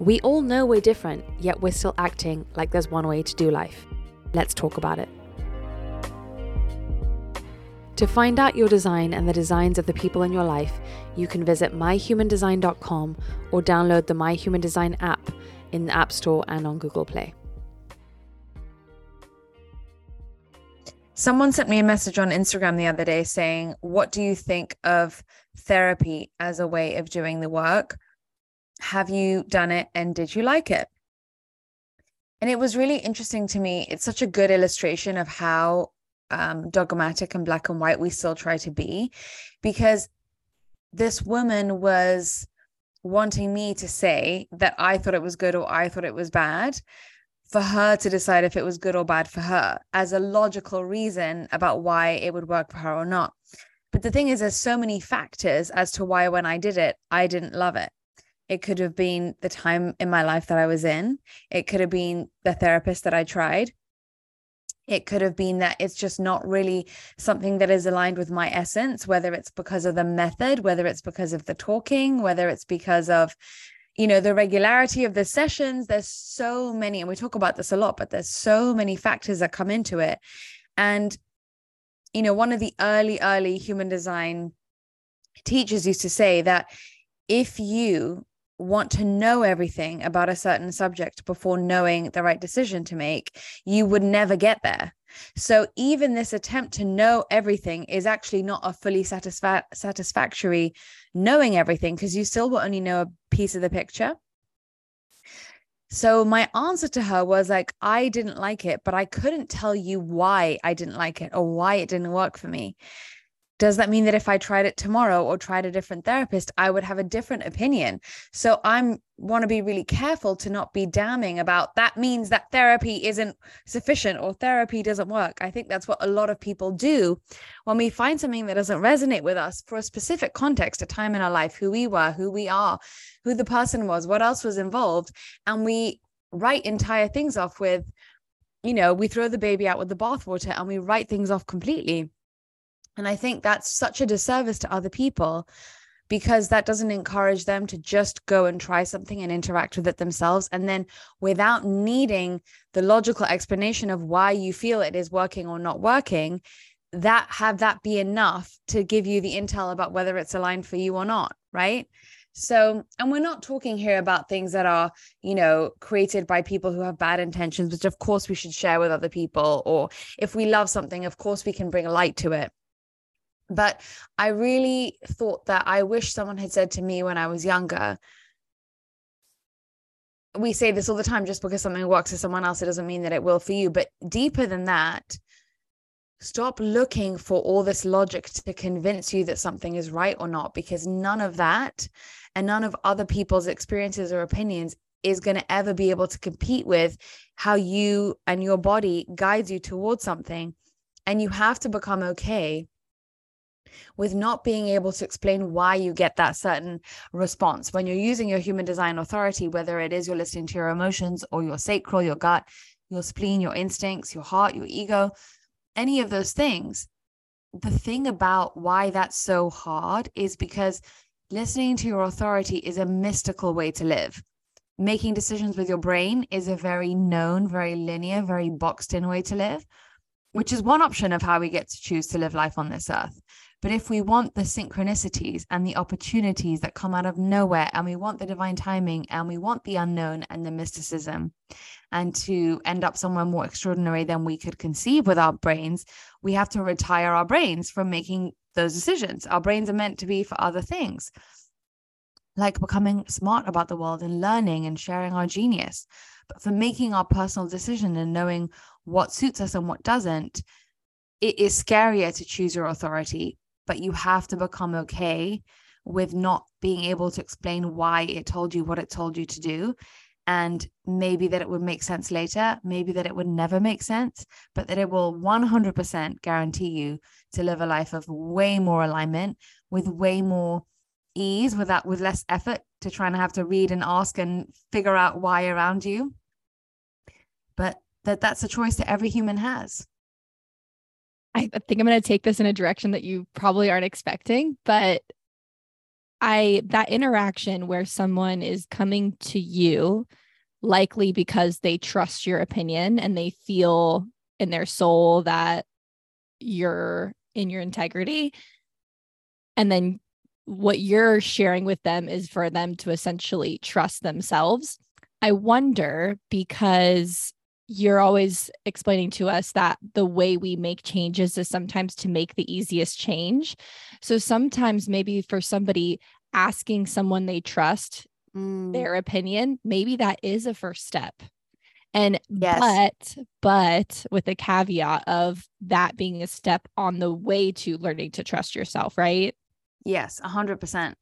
We all know we're different, yet we're still acting like there's one way to do life. Let's talk about it. To find out your design and the designs of the people in your life, you can visit myhumandesign.com or download the My Human Design app in the App Store and on Google Play. Someone sent me a message on Instagram the other day saying, What do you think of therapy as a way of doing the work? Have you done it and did you like it? And it was really interesting to me. It's such a good illustration of how um, dogmatic and black and white we still try to be because this woman was wanting me to say that I thought it was good or I thought it was bad for her to decide if it was good or bad for her as a logical reason about why it would work for her or not. But the thing is, there's so many factors as to why when I did it, I didn't love it. It could have been the time in my life that I was in, it could have been the therapist that I tried, it could have been that it's just not really something that is aligned with my essence, whether it's because of the method, whether it's because of the talking, whether it's because of, you know, the regularity of the sessions. There's so many, and we talk about this a lot, but there's so many factors that come into it. And, you know, one of the early, early human design teachers used to say that if you want to know everything about a certain subject before knowing the right decision to make, you would never get there. So even this attempt to know everything is actually not a fully satisfa- satisfactory knowing everything because you still will only know a piece of the picture. So my answer to her was like, I didn't like it, but I couldn't tell you why I didn't like it or why it didn't work for me does that mean that if I tried it tomorrow or tried a different therapist, I would have a different opinion? So I'm want to be really careful to not be damning about that means that therapy isn't sufficient or therapy doesn't work. I think that's what a lot of people do when we find something that doesn't resonate with us for a specific context, a time in our life, who we were, who we are, who the person was, what else was involved, and we write entire things off with, you know, we throw the baby out with the bathwater and we write things off completely and I think that's such a disservice to other people because that doesn't encourage them to just go and try something and interact with it themselves. And then without needing the logical explanation of why you feel it is working or not working, that have that be enough to give you the intel about whether it's aligned for you or not. Right. So, and we're not talking here about things that are, you know, created by people who have bad intentions, which of course we should share with other people. Or if we love something, of course we can bring light to it but I really thought that I wish someone had said to me when I was younger, we say this all the time just because something works for someone else, it doesn't mean that it will for you. But deeper than that, stop looking for all this logic to convince you that something is right or not, because none of that and none of other people's experiences or opinions is going to ever be able to compete with how you and your body guides you towards something. And you have to become okay with not being able to explain why you get that certain response. When you're using your human design authority, whether it is you're listening to your emotions or your sacral, your gut, your spleen, your instincts, your heart, your ego, any of those things, the thing about why that's so hard is because listening to your authority is a mystical way to live. Making decisions with your brain is a very known, very linear, very boxed in way to live, which is one option of how we get to choose to live life on this earth. But if we want the synchronicities and the opportunities that come out of nowhere, and we want the divine timing, and we want the unknown and the mysticism, and to end up somewhere more extraordinary than we could conceive with our brains, we have to retire our brains from making those decisions. Our brains are meant to be for other things, like becoming smart about the world and learning and sharing our genius. But for making our personal decision and knowing what suits us and what doesn't, it is scarier to choose your authority but you have to become okay with not being able to explain why it told you what it told you to do. And maybe that it would make sense later, maybe that it would never make sense, but that it will 100% guarantee you to live a life of way more alignment with way more ease without with less effort to try and have to read and ask and figure out why around you. But that that's a choice that every human has i think i'm going to take this in a direction that you probably aren't expecting but I that interaction where someone is coming to you likely because they trust your opinion and they feel in their soul that you're in your integrity and then what you're sharing with them is for them to essentially trust themselves. I wonder because you're always explaining to us that the way we make changes is sometimes to make the easiest change. So sometimes, maybe for somebody asking someone they trust mm. their opinion, maybe that is a first step. And yes. but but with the caveat of that being a step on the way to learning to trust yourself, right? Yes, a hundred percent.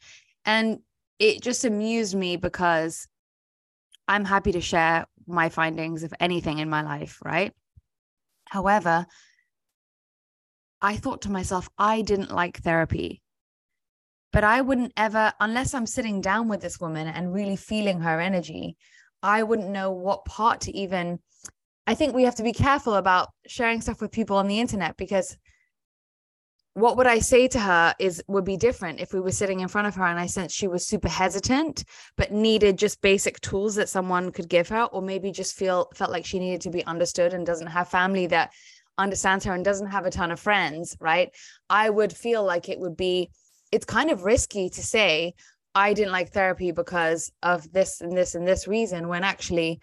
And it just amused me because I'm happy to share my findings of anything in my life, right? However, I thought to myself, I didn't like therapy. But I wouldn't ever, unless I'm sitting down with this woman and really feeling her energy, I wouldn't know what part to even. I think we have to be careful about sharing stuff with people on the internet because what would I say to her is would be different if we were sitting in front of her and I sensed she was super hesitant, but needed just basic tools that someone could give her, or maybe just feel felt like she needed to be understood and doesn't have family that understands her and doesn't have a ton of friends, right? I would feel like it would be, it's kind of risky to say, I didn't like therapy because of this and this and this reason, when actually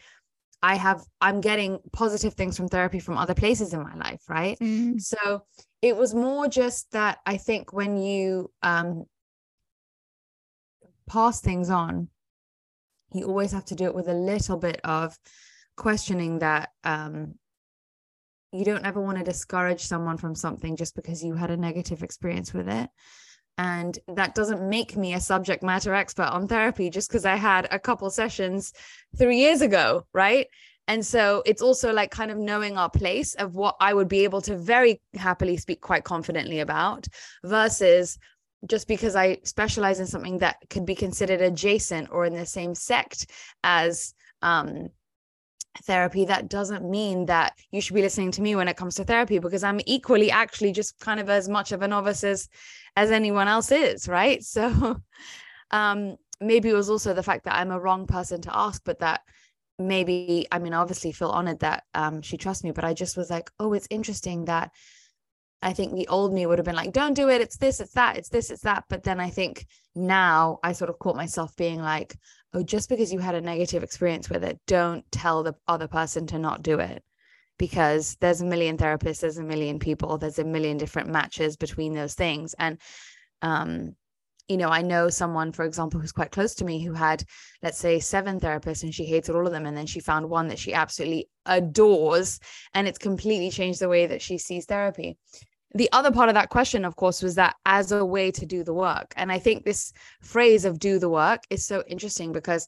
I have, I'm getting positive things from therapy from other places in my life, right? Mm-hmm. So it was more just that I think when you um, pass things on, you always have to do it with a little bit of questioning that um, you don't ever want to discourage someone from something just because you had a negative experience with it. And that doesn't make me a subject matter expert on therapy just because I had a couple sessions three years ago, right? And so it's also like kind of knowing our place of what I would be able to very happily speak quite confidently about versus just because I specialize in something that could be considered adjacent or in the same sect as um, therapy, that doesn't mean that you should be listening to me when it comes to therapy because I'm equally actually just kind of as much of a novice as, as anyone else is, right? So um, maybe it was also the fact that I'm a wrong person to ask, but that maybe i mean obviously feel honored that um she trusts me but i just was like oh it's interesting that i think the old me would have been like don't do it it's this it's that it's this it's that but then i think now i sort of caught myself being like oh just because you had a negative experience with it don't tell the other person to not do it because there's a million therapists there's a million people there's a million different matches between those things and um you know, I know someone, for example, who's quite close to me who had, let's say, seven therapists and she hated all of them. And then she found one that she absolutely adores. And it's completely changed the way that she sees therapy. The other part of that question, of course, was that as a way to do the work. And I think this phrase of do the work is so interesting because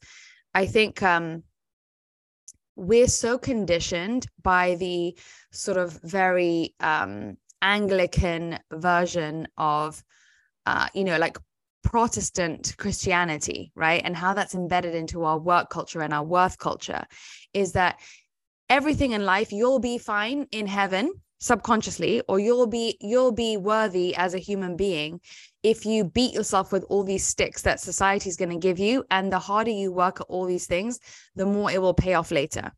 I think um, we're so conditioned by the sort of very um, Anglican version of uh, you know, like Protestant Christianity, right? And how that's embedded into our work culture and our worth culture is that everything in life you'll be fine in heaven subconsciously or you'll be you'll be worthy as a human being if you beat yourself with all these sticks that society is going to give you and the harder you work at all these things the more it will pay off later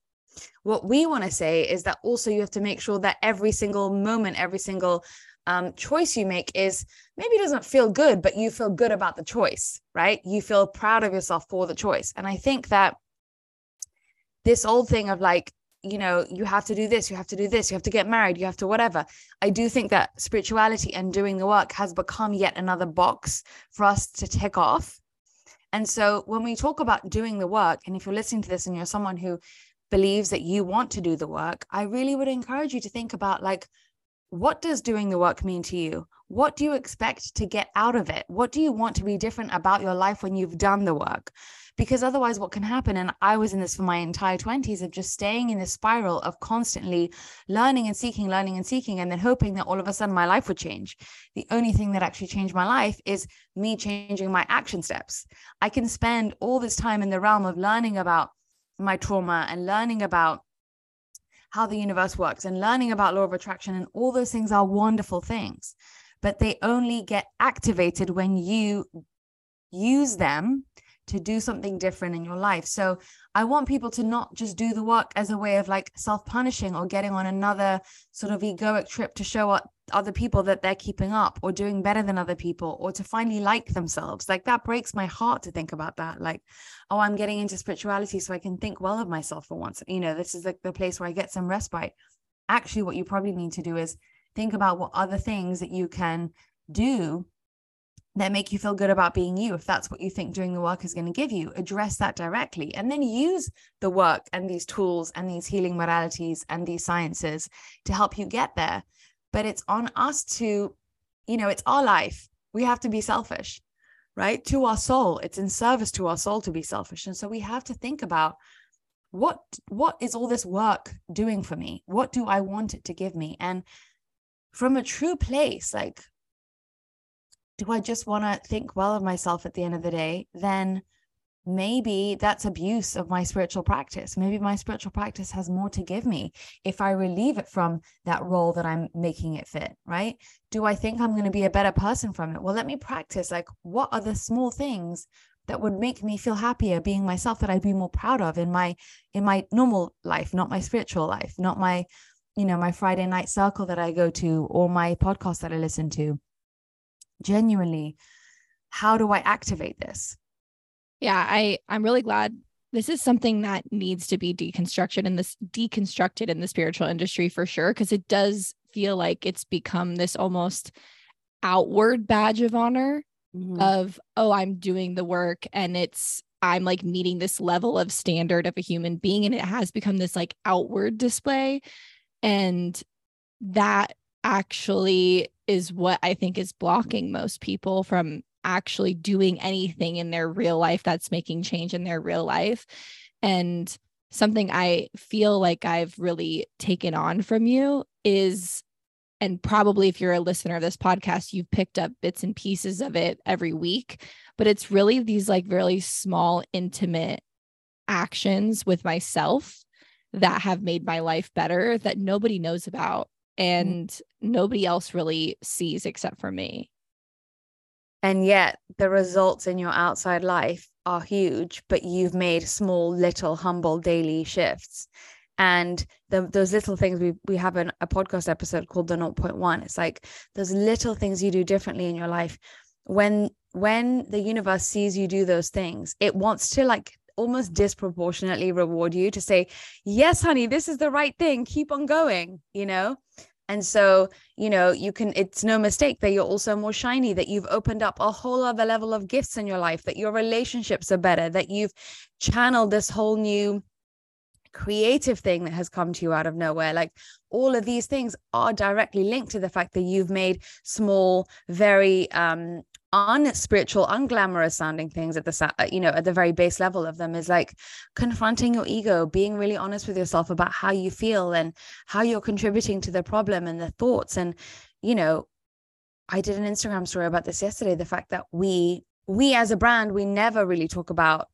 what we want to say is that also you have to make sure that every single moment every single um, choice you make is maybe doesn't feel good, but you feel good about the choice, right? You feel proud of yourself for the choice. And I think that this old thing of like, you know, you have to do this, you have to do this, you have to get married, you have to whatever. I do think that spirituality and doing the work has become yet another box for us to tick off. And so when we talk about doing the work, and if you're listening to this and you're someone who believes that you want to do the work, I really would encourage you to think about like, what does doing the work mean to you? What do you expect to get out of it? What do you want to be different about your life when you've done the work? Because otherwise, what can happen, and I was in this for my entire 20s of just staying in this spiral of constantly learning and seeking, learning and seeking, and then hoping that all of a sudden my life would change. The only thing that actually changed my life is me changing my action steps. I can spend all this time in the realm of learning about my trauma and learning about how the universe works and learning about law of attraction and all those things are wonderful things but they only get activated when you use them to do something different in your life. So I want people to not just do the work as a way of like self punishing or getting on another sort of egoic trip to show up other people that they're keeping up or doing better than other people or to finally like themselves. Like that breaks my heart to think about that. Like, oh, I'm getting into spirituality so I can think well of myself for once. You know, this is like the place where I get some respite. Actually, what you probably need to do is think about what other things that you can do that make you feel good about being you if that's what you think doing the work is going to give you address that directly and then use the work and these tools and these healing modalities and these sciences to help you get there but it's on us to you know it's our life. We have to be selfish right? To our soul. It's in service to our soul to be selfish. And so we have to think about what what is all this work doing for me? What do i want it to give me? And from a true place, like, do I just want to think well of myself at the end of the day? Then maybe that's abuse of my spiritual practice. Maybe my spiritual practice has more to give me if I relieve it from that role that I'm making it fit, right? Do I think I'm going to be a better person from it? Well, let me practice like what are the small things that would make me feel happier being myself that I'd be more proud of in my in my normal life, not my spiritual life, not my you know my friday night circle that i go to or my podcast that i listen to genuinely how do i activate this yeah i i'm really glad this is something that needs to be deconstructed in this deconstructed in the spiritual industry for sure because it does feel like it's become this almost outward badge of honor mm-hmm. of oh i'm doing the work and it's i'm like meeting this level of standard of a human being and it has become this like outward display and that actually is what I think is blocking most people from actually doing anything in their real life that's making change in their real life. And something I feel like I've really taken on from you is, and probably if you're a listener of this podcast, you've picked up bits and pieces of it every week, but it's really these like really small, intimate actions with myself that have made my life better that nobody knows about mm. and nobody else really sees except for me. And yet the results in your outside life are huge, but you've made small, little, humble daily shifts. And the, those little things we we have an, a podcast episode called the 0.1. It's like those little things you do differently in your life. When when the universe sees you do those things, it wants to like almost disproportionately reward you to say, yes, honey, this is the right thing. Keep on going, you know? And so, you know, you can, it's no mistake that you're also more shiny, that you've opened up a whole other level of gifts in your life, that your relationships are better, that you've channeled this whole new creative thing that has come to you out of nowhere. Like all of these things are directly linked to the fact that you've made small, very um, unspiritual, unglamorous sounding things at the uh, you know at the very base level of them is like confronting your ego, being really honest with yourself about how you feel and how you're contributing to the problem and the thoughts. And you know, I did an Instagram story about this yesterday. The fact that we we as a brand we never really talk about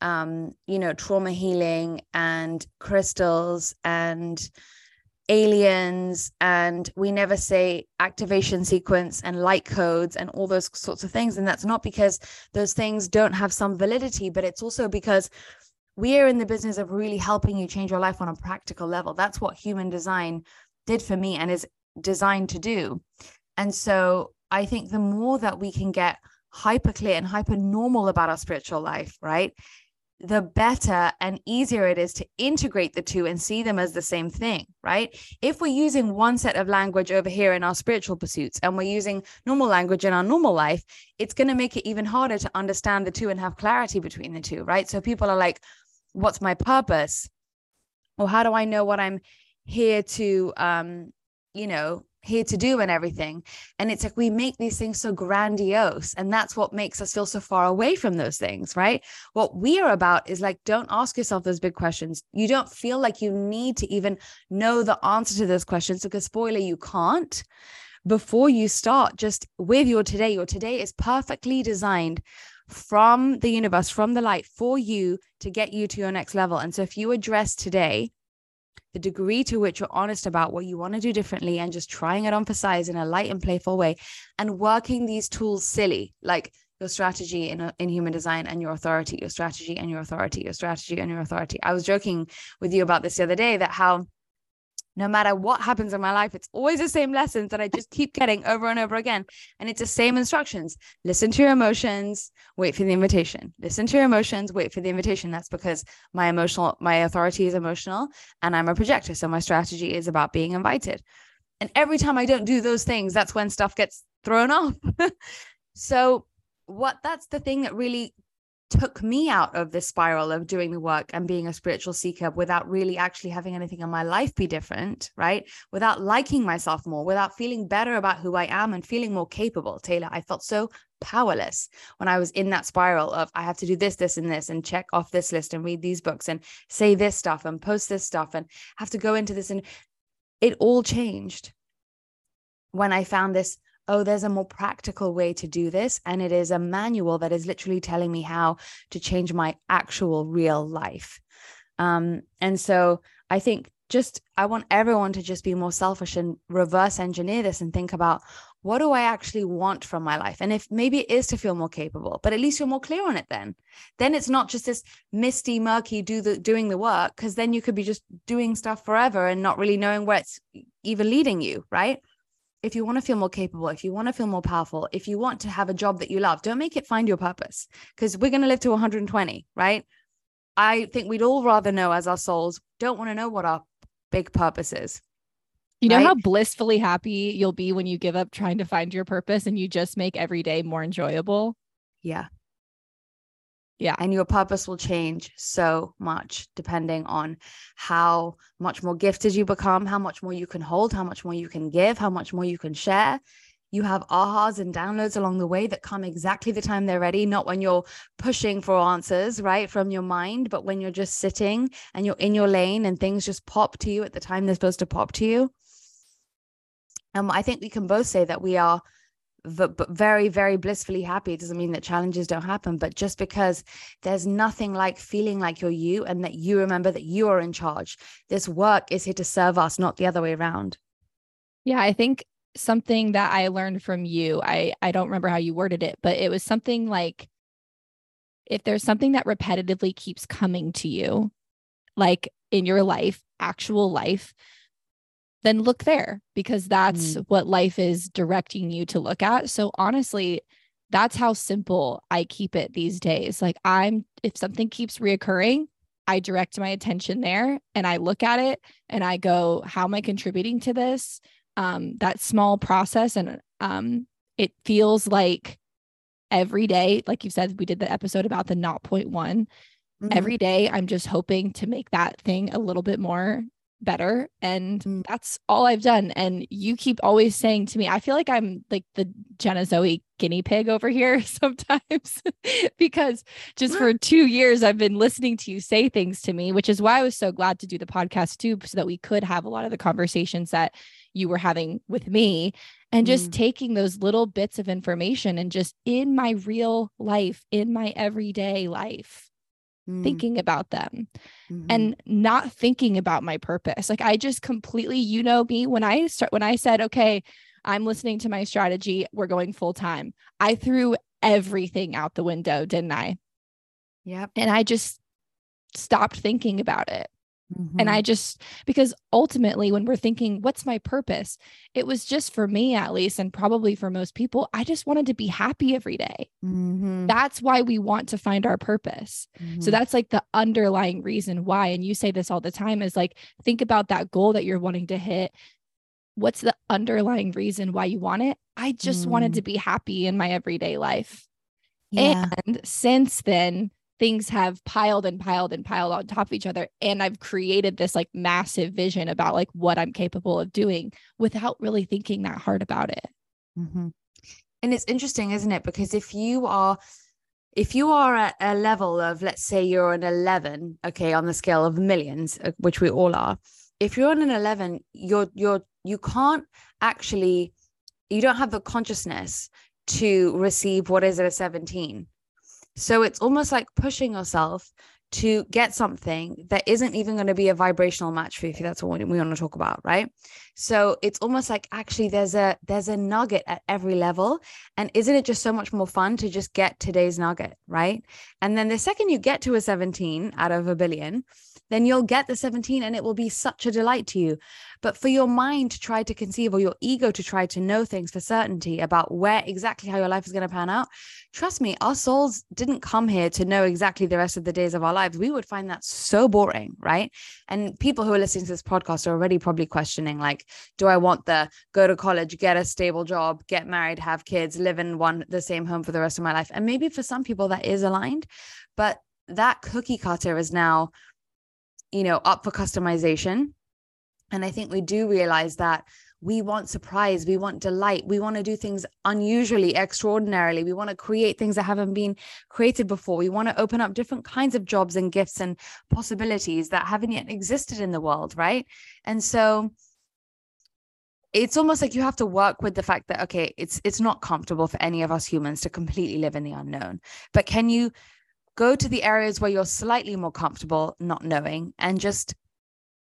um you know trauma healing and crystals and aliens and we never say activation sequence and light codes and all those sorts of things. And that's not because those things don't have some validity but it's also because we are in the business of really helping you change your life on a practical level. That's what human design did for me and is designed to do. And so i think the more that we can get hyper clear and hyper normal about our spiritual life right the better and easier it is to integrate the two and see them as the same thing, right? If we're using one set of language over here in our spiritual pursuits and we're using normal language in our normal life, it's going to make it even harder to understand the two and have clarity between the two, right? So people are like, what's my purpose? Or how do I know what I'm here to, um, you know, here to do and everything. And it's like we make these things so grandiose. And that's what makes us feel so far away from those things, right? What we are about is like, don't ask yourself those big questions. You don't feel like you need to even know the answer to those questions because, spoiler, you can't. Before you start, just with your today, your today is perfectly designed from the universe, from the light for you to get you to your next level. And so if you address today, the degree to which you're honest about what you want to do differently and just trying it on for size in a light and playful way and working these tools silly, like your strategy in, uh, in human design and your authority, your strategy and your authority, your strategy and your authority. I was joking with you about this the other day that how no matter what happens in my life, it's always the same lessons that I just keep getting over and over again. And it's the same instructions listen to your emotions, wait for the invitation. Listen to your emotions, wait for the invitation. That's because my emotional, my authority is emotional and I'm a projector. So my strategy is about being invited. And every time I don't do those things, that's when stuff gets thrown off. so, what that's the thing that really took me out of this spiral of doing the work and being a spiritual seeker without really actually having anything in my life be different, right? Without liking myself more, without feeling better about who I am and feeling more capable. Taylor, I felt so powerless when I was in that spiral of I have to do this, this, and this, and check off this list and read these books and say this stuff and post this stuff and have to go into this. And it all changed when I found this oh, there's a more practical way to do this. And it is a manual that is literally telling me how to change my actual real life. Um, and so I think just, I want everyone to just be more selfish and reverse engineer this and think about what do I actually want from my life? And if maybe it is to feel more capable, but at least you're more clear on it then. Then it's not just this misty, murky do the doing the work, because then you could be just doing stuff forever and not really knowing where it's even leading you, right? If you want to feel more capable, if you want to feel more powerful, if you want to have a job that you love, don't make it find your purpose because we're going to live to 120, right? I think we'd all rather know as our souls don't want to know what our big purpose is. You know right? how blissfully happy you'll be when you give up trying to find your purpose and you just make every day more enjoyable? Yeah. Yeah. And your purpose will change so much depending on how much more gifted you become, how much more you can hold, how much more you can give, how much more you can share. You have ahas and downloads along the way that come exactly the time they're ready, not when you're pushing for answers, right, from your mind, but when you're just sitting and you're in your lane and things just pop to you at the time they're supposed to pop to you. Um, I think we can both say that we are very very blissfully happy it doesn't mean that challenges don't happen but just because there's nothing like feeling like you're you and that you remember that you are in charge this work is here to serve us not the other way around. Yeah i think something that i learned from you i i don't remember how you worded it but it was something like if there's something that repetitively keeps coming to you like in your life actual life then look there because that's mm. what life is directing you to look at. So honestly, that's how simple I keep it these days. Like I'm if something keeps reoccurring, I direct my attention there and I look at it and I go, how am I contributing to this? Um, that small process and um, it feels like every day, like you said, we did the episode about the not point one. Mm-hmm. Every day, I'm just hoping to make that thing a little bit more better and mm. that's all I've done and you keep always saying to me I feel like I'm like the Jenna Zoe guinea pig over here sometimes because just for 2 years I've been listening to you say things to me which is why I was so glad to do the podcast too so that we could have a lot of the conversations that you were having with me and just mm. taking those little bits of information and just in my real life in my everyday life mm. thinking about them mm-hmm. and not thinking about my purpose. Like I just completely, you know me, when I start when I said, okay, I'm listening to my strategy, we're going full time. I threw everything out the window, didn't I? Yep. And I just stopped thinking about it. Mm-hmm. And I just, because ultimately, when we're thinking, what's my purpose? It was just for me, at least, and probably for most people, I just wanted to be happy every day. Mm-hmm. That's why we want to find our purpose. Mm-hmm. So that's like the underlying reason why. And you say this all the time is like, think about that goal that you're wanting to hit. What's the underlying reason why you want it? I just wanted to mm. be happy in my everyday life. Yeah. And since then, things have piled and piled and piled on top of each other. And i've created this like massive vision about like what i'm capable of doing without really thinking that hard about it. Mm-hmm. and it's interesting isn't it? Because if you are if you are at a level of let's say you're an 11 okay on the scale of millions uh, which we all are if you're on an 11 you're you're you can't actually you don't have the consciousness to receive what is at a 17 so it's almost like pushing yourself to get something that isn't even going to be a vibrational match for you if that's what we want to talk about right so it's almost like actually there's a there's a nugget at every level and isn't it just so much more fun to just get today's nugget right and then the second you get to a 17 out of a billion then you'll get the 17 and it will be such a delight to you. But for your mind to try to conceive or your ego to try to know things for certainty about where exactly how your life is going to pan out, trust me, our souls didn't come here to know exactly the rest of the days of our lives. We would find that so boring, right? And people who are listening to this podcast are already probably questioning, like, do I want the go to college, get a stable job, get married, have kids, live in one the same home for the rest of my life? And maybe for some people that is aligned, but that cookie cutter is now you know, up for customization. And I think we do realize that we want surprise, we want delight, we want to do things unusually, extraordinarily. We want to create things that haven't been created before. We want to open up different kinds of jobs and gifts and possibilities that haven't yet existed in the world, right? And so it's almost like you have to work with the fact that okay, it's it's not comfortable for any of us humans to completely live in the unknown. But can you go to the areas where you're slightly more comfortable not knowing and just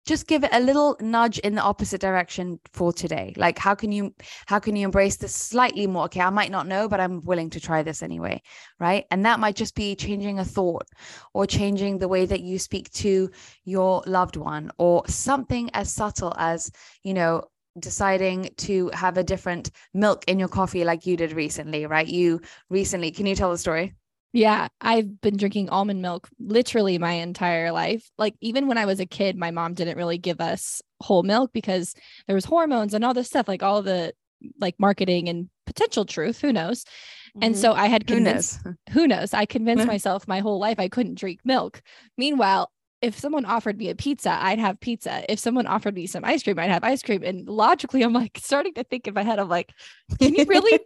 just give it a little nudge in the opposite direction for today. Like how can you how can you embrace this slightly more? Okay i might not know but i'm willing to try this anyway right? And that might just be changing a thought or changing the way that you speak to your loved one or something as subtle as you know deciding to have a different milk in your coffee like you did recently right? You recently can you tell the story yeah, I've been drinking almond milk literally my entire life. Like even when I was a kid, my mom didn't really give us whole milk because there was hormones and all this stuff, like all the like marketing and potential truth, who knows. Mm-hmm. And so I had convinced who knows, who knows? I convinced myself my whole life I couldn't drink milk. Meanwhile, if someone offered me a pizza, I'd have pizza. If someone offered me some ice cream, I'd have ice cream. And logically, I'm like starting to think in my head, I'm like, can you really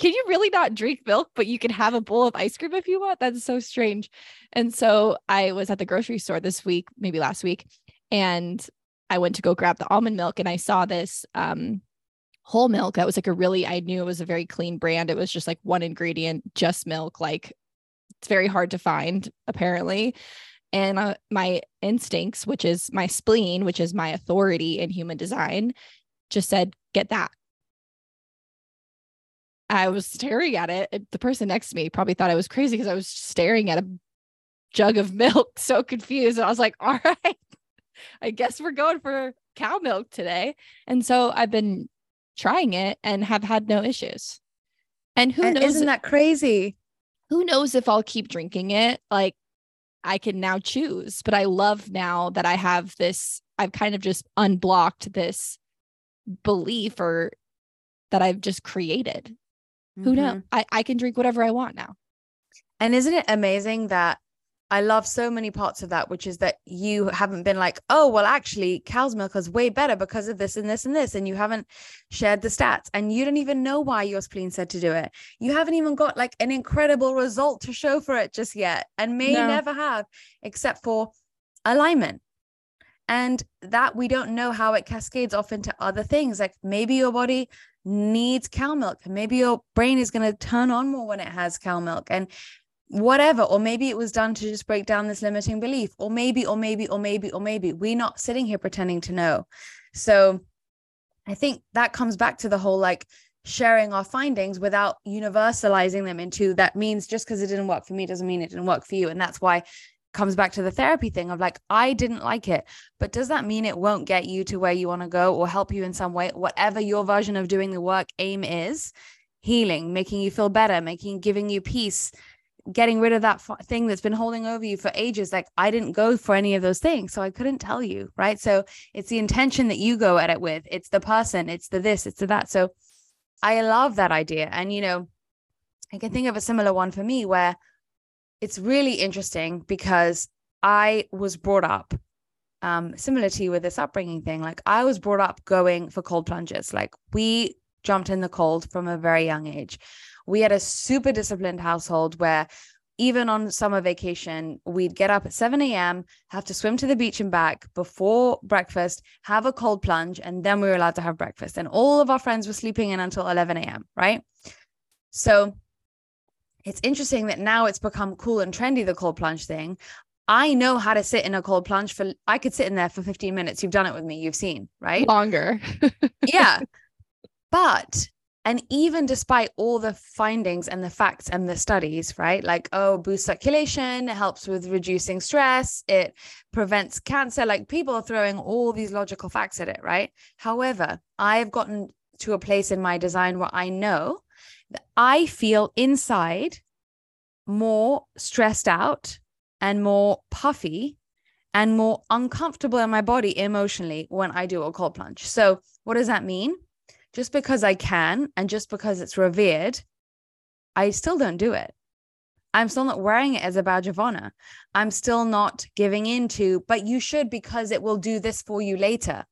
can you really not drink milk, but you can have a bowl of ice cream if you want? That's so strange. And so I was at the grocery store this week, maybe last week, and I went to go grab the almond milk and I saw this um, whole milk that was like a really, I knew it was a very clean brand. It was just like one ingredient, just milk. Like it's very hard to find, apparently. And uh, my instincts, which is my spleen, which is my authority in human design, just said, get that I was staring at it. The person next to me probably thought I was crazy because I was staring at a jug of milk, so confused. And I was like, all right, I guess we're going for cow milk today. And so I've been trying it and have had no issues. And who and knows? Isn't that crazy? Who knows if I'll keep drinking it? Like I can now choose, but I love now that I have this, I've kind of just unblocked this belief or that I've just created who mm-hmm. knows? I, I can drink whatever I want now. And isn't it amazing that I love so many parts of that, which is that you haven't been like, oh, well, actually, cow's milk is way better because of this and this and this. And you haven't shared the stats and you don't even know why your spleen said to do it. You haven't even got like an incredible result to show for it just yet and may no. never have, except for alignment. And that we don't know how it cascades off into other things. Like maybe your body needs cow milk. Maybe your brain is going to turn on more when it has cow milk and whatever or maybe it was done to just break down this limiting belief or maybe or maybe or maybe or maybe. We're not sitting here pretending to know. So i think that comes back to the whole like sharing our findings without universalizing them into that means just because it didn't work for me doesn't mean it didn't work for you. And that's why comes back to the therapy thing of like, I didn't like it, but does that mean it won't get you to where you want to go or help you in some way? Whatever your version of doing the work aim is, healing, making you feel better, making, giving you peace, getting rid of that thing that's been holding over you for ages. Like, I didn't go for any of those things. So I couldn't tell you. Right. So it's the intention that you go at it with, it's the person, it's the this, it's the that. So I love that idea. And, you know, I can think of a similar one for me where it's really interesting because I was brought up um, similar to you with this upbringing thing. Like I was brought up going for cold plunges. Like we jumped in the cold from a very young age. We had a super disciplined household where even on summer vacation, we'd get up at 7 a.m., have to swim to the beach and back before breakfast, have a cold plunge, and then we were allowed to have breakfast. And all of our friends were sleeping in until 11 a.m., right? So it's interesting that now it's become cool and trendy, the cold plunge thing. I know how to sit in a cold plunge for, I could sit in there for 15 minutes. You've done it with me, you've seen, right? Longer. yeah. But and even despite all the findings and the facts and the studies, right? Like, oh, boost circulation, it helps with reducing stress, it prevents cancer. Like, people are throwing all these logical facts at it, right? However, I've gotten to a place in my design where I know I feel inside more stressed out and more puffy and more uncomfortable in my body emotionally when I do a cold plunge. So, what does that mean? just because I can and just because it's revered, I still don't do it. I'm still not wearing it as a badge of honor. I'm still not giving in to, but you should because it will do this for you later.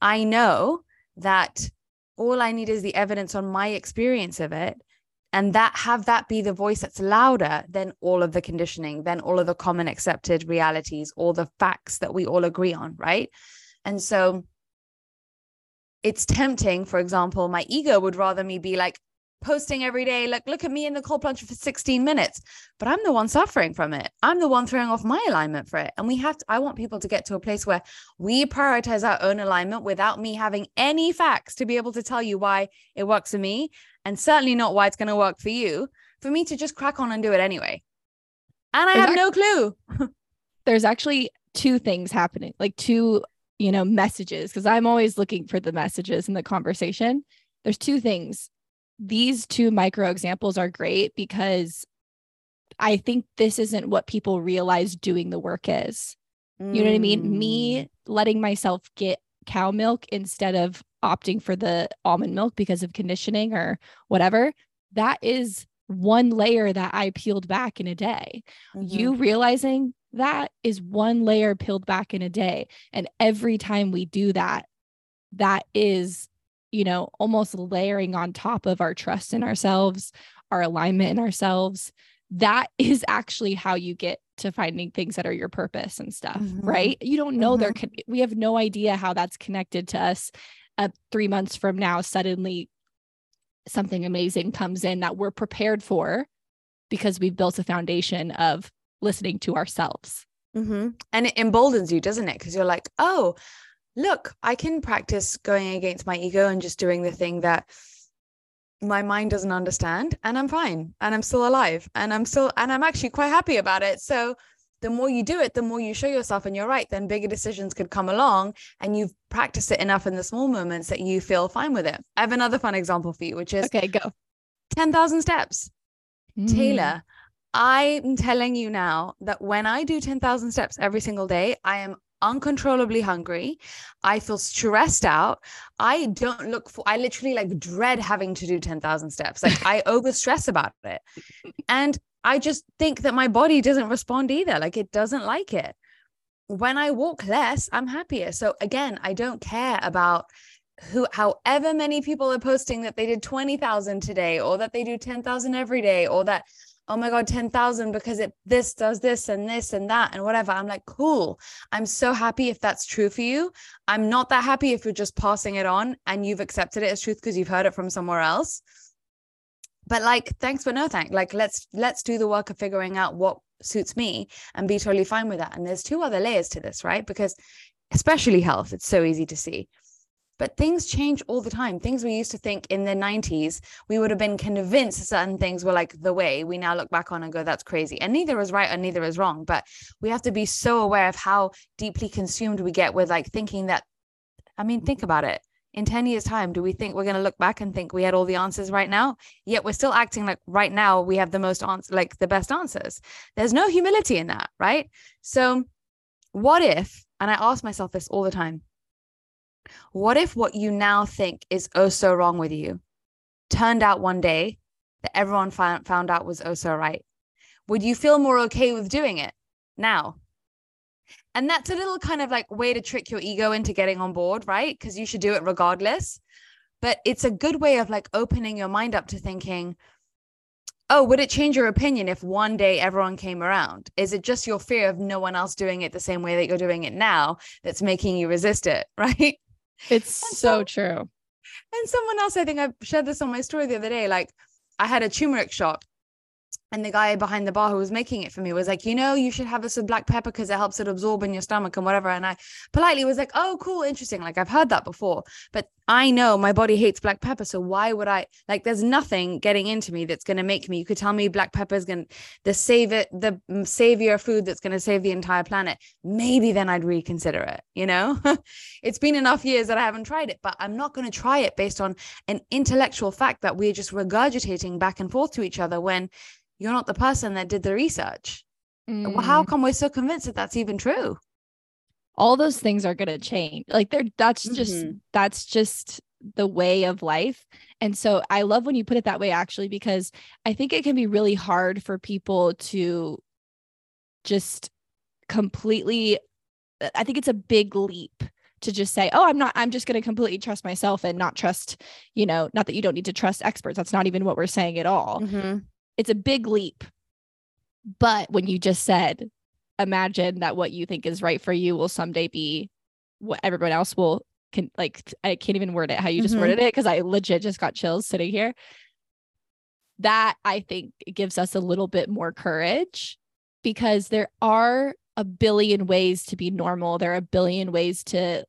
I know that all I need is the evidence on my experience of it and that have that be the voice that's louder than all of the conditioning, than all of the common accepted realities, all the facts that we all agree on, right? And so it's tempting, for example, my ego would rather me be like posting every day, like, look at me in the cold plunge for 16 minutes. But I'm the one suffering from it. I'm the one throwing off my alignment for it. And we have to, I want people to get to a place where we prioritize our own alignment without me having any facts to be able to tell you why it works for me and certainly not why it's going to work for you, for me to just crack on and do it anyway. And I there's have no clue. there's actually two things happening, like two you know, messages, because I'm always looking for the messages in the conversation. There's two things. These two micro examples are great because I think this isn't what people realize doing the work is. Mm. You know what I mean? Me mm. letting myself get cow milk instead of opting for the almond milk because of conditioning or whatever, that is one layer that I peeled back in a day. Mm-hmm. You realizing that is one layer peeled back in a day. And every time we do that, that is, you know, almost layering on top of our trust in ourselves, our alignment in ourselves. That is actually how you get to finding things that are your purpose and stuff, mm-hmm. right? You don't know mm-hmm. they're, we have no idea how that's connected to us. Uh, three months from now, suddenly something amazing comes in that we're prepared for because we've built a foundation of listening to ourselves. Mm-hmm. And it emboldens you, doesn't it? Because you're like, oh, look, I can practice going against my ego and just doing the thing that my mind doesn't understand. And I'm fine. And I'm still alive. And I'm still, and I'm actually quite happy about it. So the more you do it, the more you show yourself. And you're right, then bigger decisions could come along and you've practiced it enough in the small moments that you feel fine with it. I have another fun example for you, which is okay, go 10,000 steps. Mm. Taylor, I'm telling you now that when I do 10,000 steps every single day, I am uncontrollably hungry. I feel stressed out. I don't look for, I literally like dread having to do 10,000 steps. Like I over stress about it. And I just think that my body doesn't respond either. Like it doesn't like it. When I walk less, I'm happier. So again, I don't care about who however many people are posting that they did 20,000 today or that they do 10,000 every day or that oh my god 10,000 because it this does this and this and that and whatever. I'm like cool. I'm so happy if that's true for you. I'm not that happy if you're just passing it on and you've accepted it as truth because you've heard it from somewhere else. But like thanks but no thank like let's let's do the work of figuring out what suits me and be totally fine with that. And there's two other layers to this right? Because especially health it's so easy to see but things change all the time. Things we used to think in the 90s, we would have been convinced certain things were like the way we now look back on and go, that's crazy. And neither is right and neither is wrong. But we have to be so aware of how deeply consumed we get with like thinking that, I mean, think about it. In 10 years' time, do we think we're going to look back and think we had all the answers right now? Yet we're still acting like right now we have the most answers, like the best answers. There's no humility in that, right? So, what if, and I ask myself this all the time, what if what you now think is oh so wrong with you turned out one day that everyone found, found out was oh so right? would you feel more okay with doing it now? And that's a little kind of like way to trick your ego into getting on board, right? Because you should do it regardless. But it's a good way of like opening your mind up to thinking, oh, would it change your opinion if one day everyone came around? Is it just your fear of no one else doing it the same way that you're doing it now that's making you resist it? Right. It's so, so true. And someone else, I think I shared this on my story the other day. Like I had a turmeric shot and the guy behind the bar who was making it for me was like, you know, you should have this with black pepper because it helps it absorb in your stomach and whatever. And I politely was like, oh, cool, interesting. Like I've heard that before, but I know my body hates black pepper. So why would I like there's nothing getting into me that's going to make me, you could tell me black pepper is going to the save it, the mm, savior food that's going to save the entire planet. Maybe then I'd reconsider it. You know, it's been enough years that I haven't tried it, but I'm not going to try it based on an intellectual fact that we're just regurgitating back and forth to each other when you're not the person that did the research. Mm. Well, how come we're so convinced that that's even true? All those things are going to change. Like they're that's just mm-hmm. that's just the way of life. And so I love when you put it that way actually because I think it can be really hard for people to just completely I think it's a big leap to just say, "Oh, I'm not I'm just going to completely trust myself and not trust, you know, not that you don't need to trust experts. That's not even what we're saying at all." Mm-hmm it's a big leap. But when you just said, imagine that what you think is right for you will someday be what everyone else will can like I can't even word it how you just mm-hmm. worded it because I legit just got chills sitting here. That I think gives us a little bit more courage because there are a billion ways to be normal. There are a billion ways to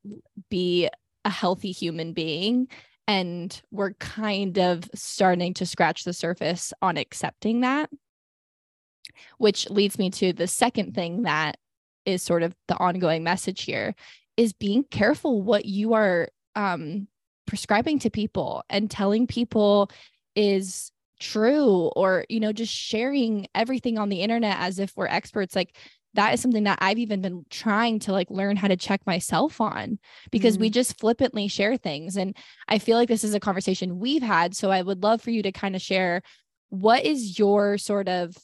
be a healthy human being and we're kind of starting to scratch the surface on accepting that which leads me to the second thing that is sort of the ongoing message here is being careful what you are um, prescribing to people and telling people is true or you know just sharing everything on the internet as if we're experts. Like that is something that I've even been trying to like learn how to check myself on because mm-hmm. we just flippantly share things. And I feel like this is a conversation we've had. So I would love for you to kind of share what is your sort of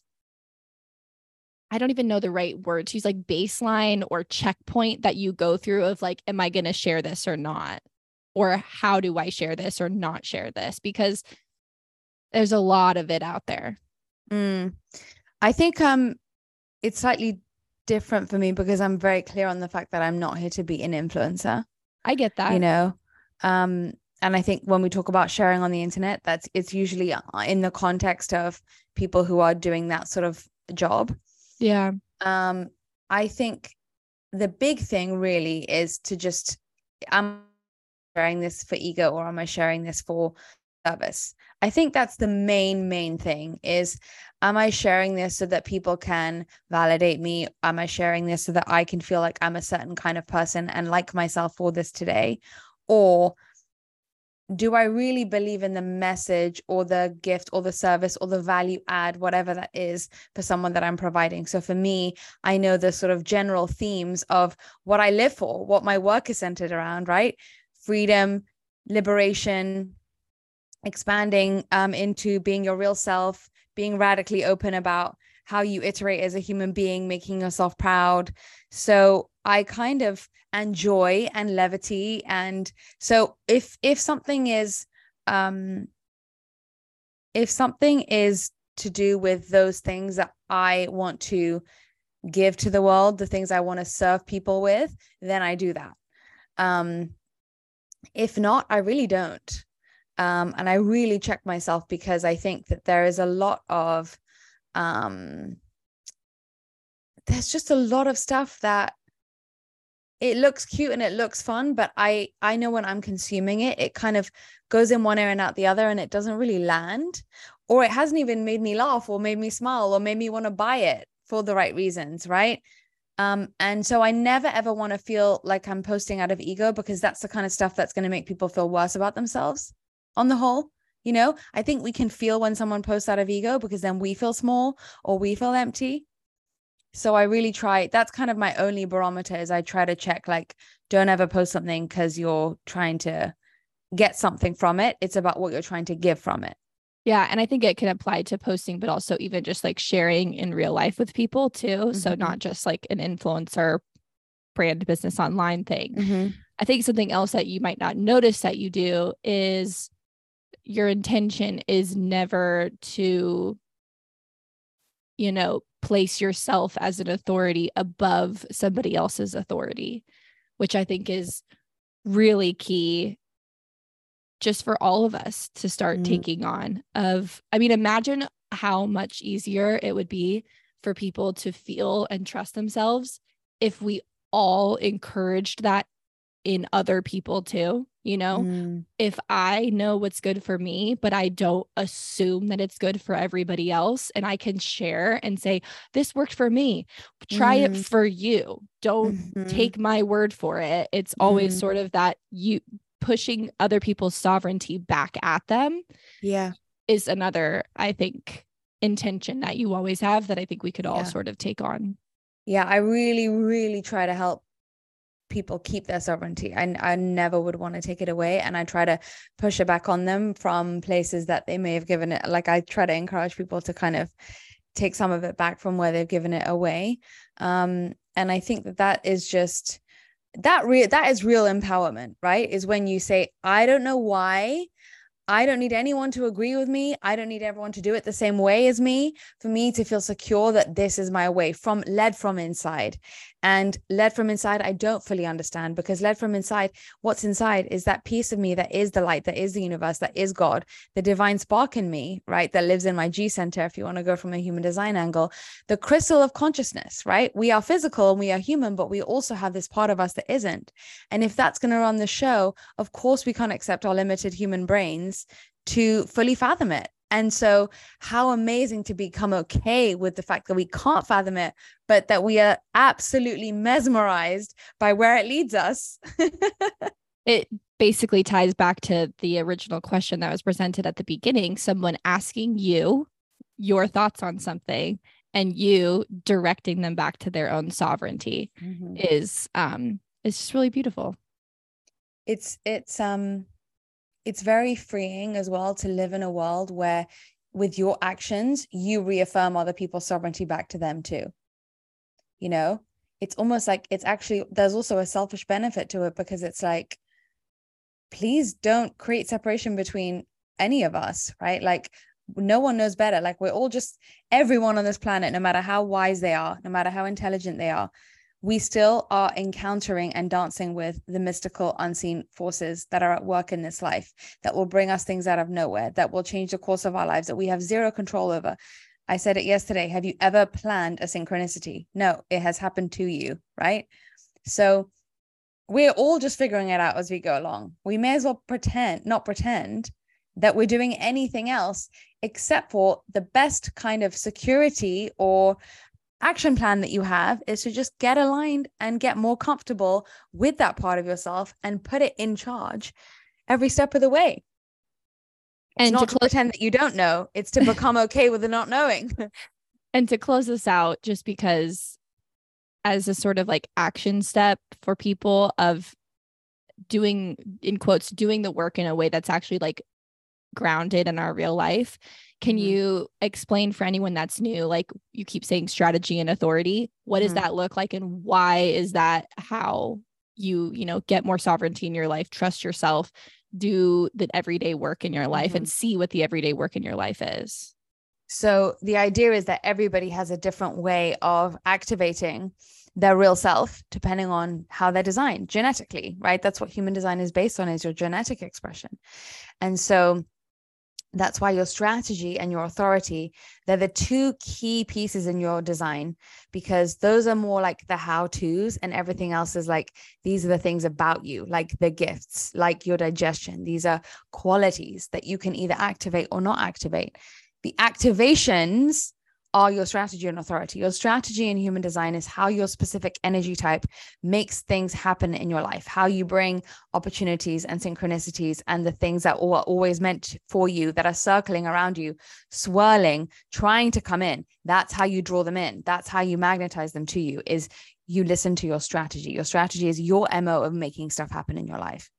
I don't even know the right word to use like baseline or checkpoint that you go through of like, am I going to share this or not? Or how do I share this or not share this? Because there's a lot of it out there. Mm. I think um it's slightly different for me because I'm very clear on the fact that I'm not here to be an influencer. I get that. You know, um, and I think when we talk about sharing on the internet, that's it's usually uh, in the context of people who are doing that sort of job. Yeah. Um, I think the big thing really is to just am I sharing this for ego or am I sharing this for service? I think that's the main main thing is am I sharing this so that people can validate me? Am I sharing this so that I can feel like I'm a certain kind of person and like myself for this today? Or do I really believe in the message or the gift or the service or the value add, whatever that is for someone that I'm providing? So for me, I know the sort of general themes of what I live for, what my work is centered around, right? Freedom, liberation, expanding um, into being your real self, being radically open about how you iterate as a human being, making yourself proud. So I kind of enjoy and levity. And so if if something is um if something is to do with those things that I want to give to the world, the things I want to serve people with, then I do that. Um if not, I really don't. Um, and I really check myself because I think that there is a lot of, um, there's just a lot of stuff that it looks cute and it looks fun, but I I know when I'm consuming it, it kind of goes in one ear and out the other, and it doesn't really land, or it hasn't even made me laugh or made me smile or made me want to buy it for the right reasons, right? Um, and so I never ever want to feel like I'm posting out of ego because that's the kind of stuff that's going to make people feel worse about themselves on the whole. You know, I think we can feel when someone posts out of ego because then we feel small or we feel empty. So I really try, that's kind of my only barometer is I try to check like, don't ever post something because you're trying to get something from it. It's about what you're trying to give from it. Yeah. And I think it can apply to posting, but also even just like sharing in real life with people too. Mm-hmm. So not just like an influencer brand business online thing. Mm-hmm. I think something else that you might not notice that you do is your intention is never to, you know, place yourself as an authority above somebody else's authority, which I think is really key just for all of us to start mm. taking on of i mean imagine how much easier it would be for people to feel and trust themselves if we all encouraged that in other people too you know mm. if i know what's good for me but i don't assume that it's good for everybody else and i can share and say this worked for me try mm. it for you don't mm-hmm. take my word for it it's always mm. sort of that you pushing other people's sovereignty back at them yeah is another i think intention that you always have that i think we could all yeah. sort of take on yeah i really really try to help people keep their sovereignty. I, I never would want to take it away and i try to push it back on them from places that they may have given it like i try to encourage people to kind of take some of it back from where they've given it away. Um, and i think that that is just that real that is real empowerment right? Is when you say i don't know why I don't need anyone to agree with me. I don't need everyone to do it the same way as me for me to feel secure that this is my way from led from inside. And led from inside, I don't fully understand because led from inside, what's inside is that piece of me that is the light, that is the universe, that is God, the divine spark in me, right? That lives in my G center, if you want to go from a human design angle, the crystal of consciousness, right? We are physical and we are human, but we also have this part of us that isn't. And if that's going to run the show, of course, we can't accept our limited human brains to fully fathom it. And so, how amazing to become okay with the fact that we can't fathom it, but that we are absolutely mesmerized by where it leads us. it basically ties back to the original question that was presented at the beginning someone asking you your thoughts on something and you directing them back to their own sovereignty mm-hmm. is um is just really beautiful it's it's um it's very freeing as well to live in a world where with your actions you reaffirm other people's sovereignty back to them too. You know it's almost like it's actually there's also a selfish benefit to it because it's like please don't create separation between any of us right? Like no one knows better. Like we're all just everyone on this planet no matter how wise they are no matter how intelligent they are we still are encountering and dancing with the mystical unseen forces that are at work in this life that will bring us things out of nowhere that will change the course of our lives that we have zero control over. I said it yesterday. Have you ever planned a synchronicity? No it has happened to you right? So we're all just figuring it out as we go along. We may as well pretend not pretend that we're doing anything else except for the best kind of security or action plan that you have is to just get aligned and get more comfortable with that part of yourself and put it in charge every step of the way. It's and not to, cl- pretend that you don't know, it's to become okay with the not knowing. and to close this out, just because as a sort of like action step for people of doing in quotes doing the work in a way that's actually like grounded in our real life can mm-hmm. you explain for anyone that's new, like you keep saying strategy and authority? What mm-hmm. does that look like and why is that how you, you know, get more sovereignty in your life, trust yourself, do the everyday work in your life mm-hmm. and see what the everyday work in your life is? So the idea is that everybody has a different way of activating their real self depending on how they're designed genetically right that's what human design is based on is your genetic expression and so that's why your strategy and your authority they're the two key pieces in your design because those are more like the how to's and everything else is like these are the things about you like the gifts like your digestion. These are qualities that you can either activate or not activate. The activations are your strategy and authority. Your strategy in human design is how your specific energy type makes things happen in your life, how you bring opportunities and synchronicities and the things that are always meant for you that are circling around you, swirling, trying to come in. That's how you draw them in. That's how you magnetize them to you is you listen to your strategy. Your strategy is your MO of making stuff happen in your life.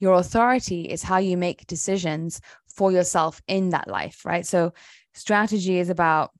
Your authority is how you make decisions for yourself in that life, right? So, strategy is about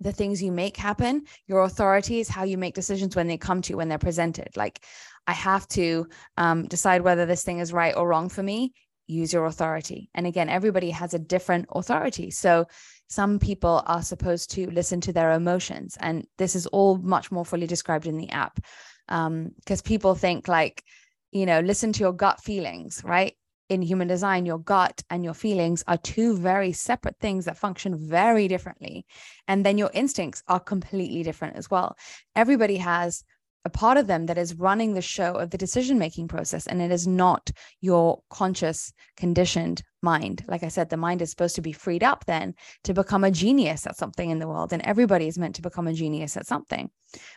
the things you make happen. Your authority is how you make decisions when they come to you, when they're presented. Like, I have to um, decide whether this thing is right or wrong for me. Use your authority. And again, everybody has a different authority. So, some people are supposed to listen to their emotions. And this is all much more fully described in the app. Because um, people think, like, you know, listen to your gut feelings, right? In human design, your gut and your feelings are two very separate things that function very differently. And then your instincts are completely different as well. Everybody has a part of them that is running the show of the decision making process, and it is not your conscious, conditioned mind. Like I said, the mind is supposed to be freed up then to become a genius at something in the world. And everybody is meant to become a genius at something.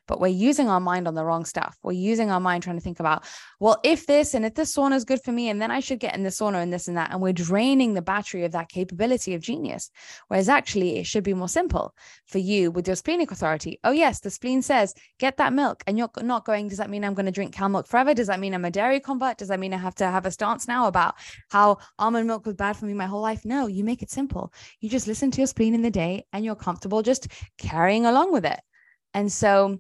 But we're using our mind on the wrong stuff. We're using our mind trying to think about, well, if this and if this sauna is good for me, and then I should get in the sauna and this and that. And we're draining the battery of that capability of genius. Whereas actually, it should be more simple for you with your splenic authority. Oh, yes, the spleen says, get that milk. And you're not going, does that mean I'm going to drink cow milk forever? Does that mean I'm a dairy convert? Does that mean I have to have a stance now about how almond milk was bad for me my whole life. No, you make it simple. You just listen to your spleen in the day and you're comfortable just carrying along with it. And so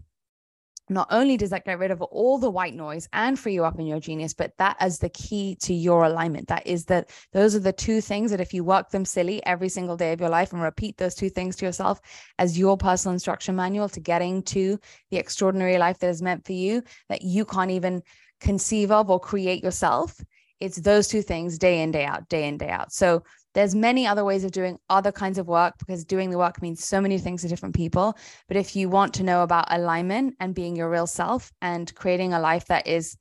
not only does that get rid of all the white noise and free you up in your genius, but that is the key to your alignment. That is that those are the two things that if you work them silly every single day of your life and repeat those two things to yourself as your personal instruction manual to getting to the extraordinary life that is meant for you, that you can't even conceive of or create yourself, it's those two things day in day out day in day out. So there's many other ways of doing other kinds of work because doing the work means so many things to different people. But if you want to know about alignment and being your real self and creating a life that is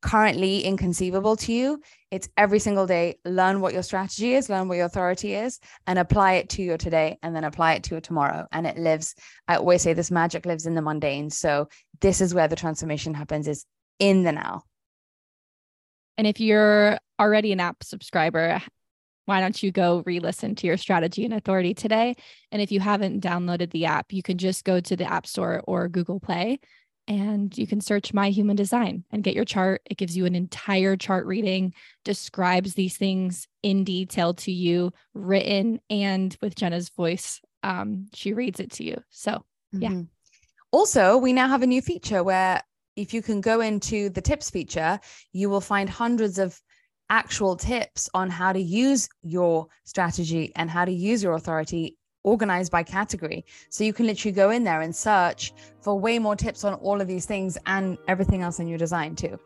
currently inconceivable to you it's every single day. Learn what your strategy is learn what your authority is and apply it to your today and then apply it to your tomorrow. And it lives i always say this magic lives in the mundane. So this is where the transformation happens is in the now and if you're already an app subscriber, why don't you go re listen to your strategy and authority today? And if you haven't downloaded the app, you can just go to the App Store or Google Play and you can search My Human Design and get your chart. It gives you an entire chart reading, describes these things in detail to you, written and with Jenna's voice. Um, she reads it to you. So, yeah. Mm-hmm. Also, we now have a new feature where if you can go into the tips feature, you will find hundreds of actual tips on how to use your strategy and how to use your authority organized by category. So you can literally go in there and search for way more tips on all of these things and everything else in your design too.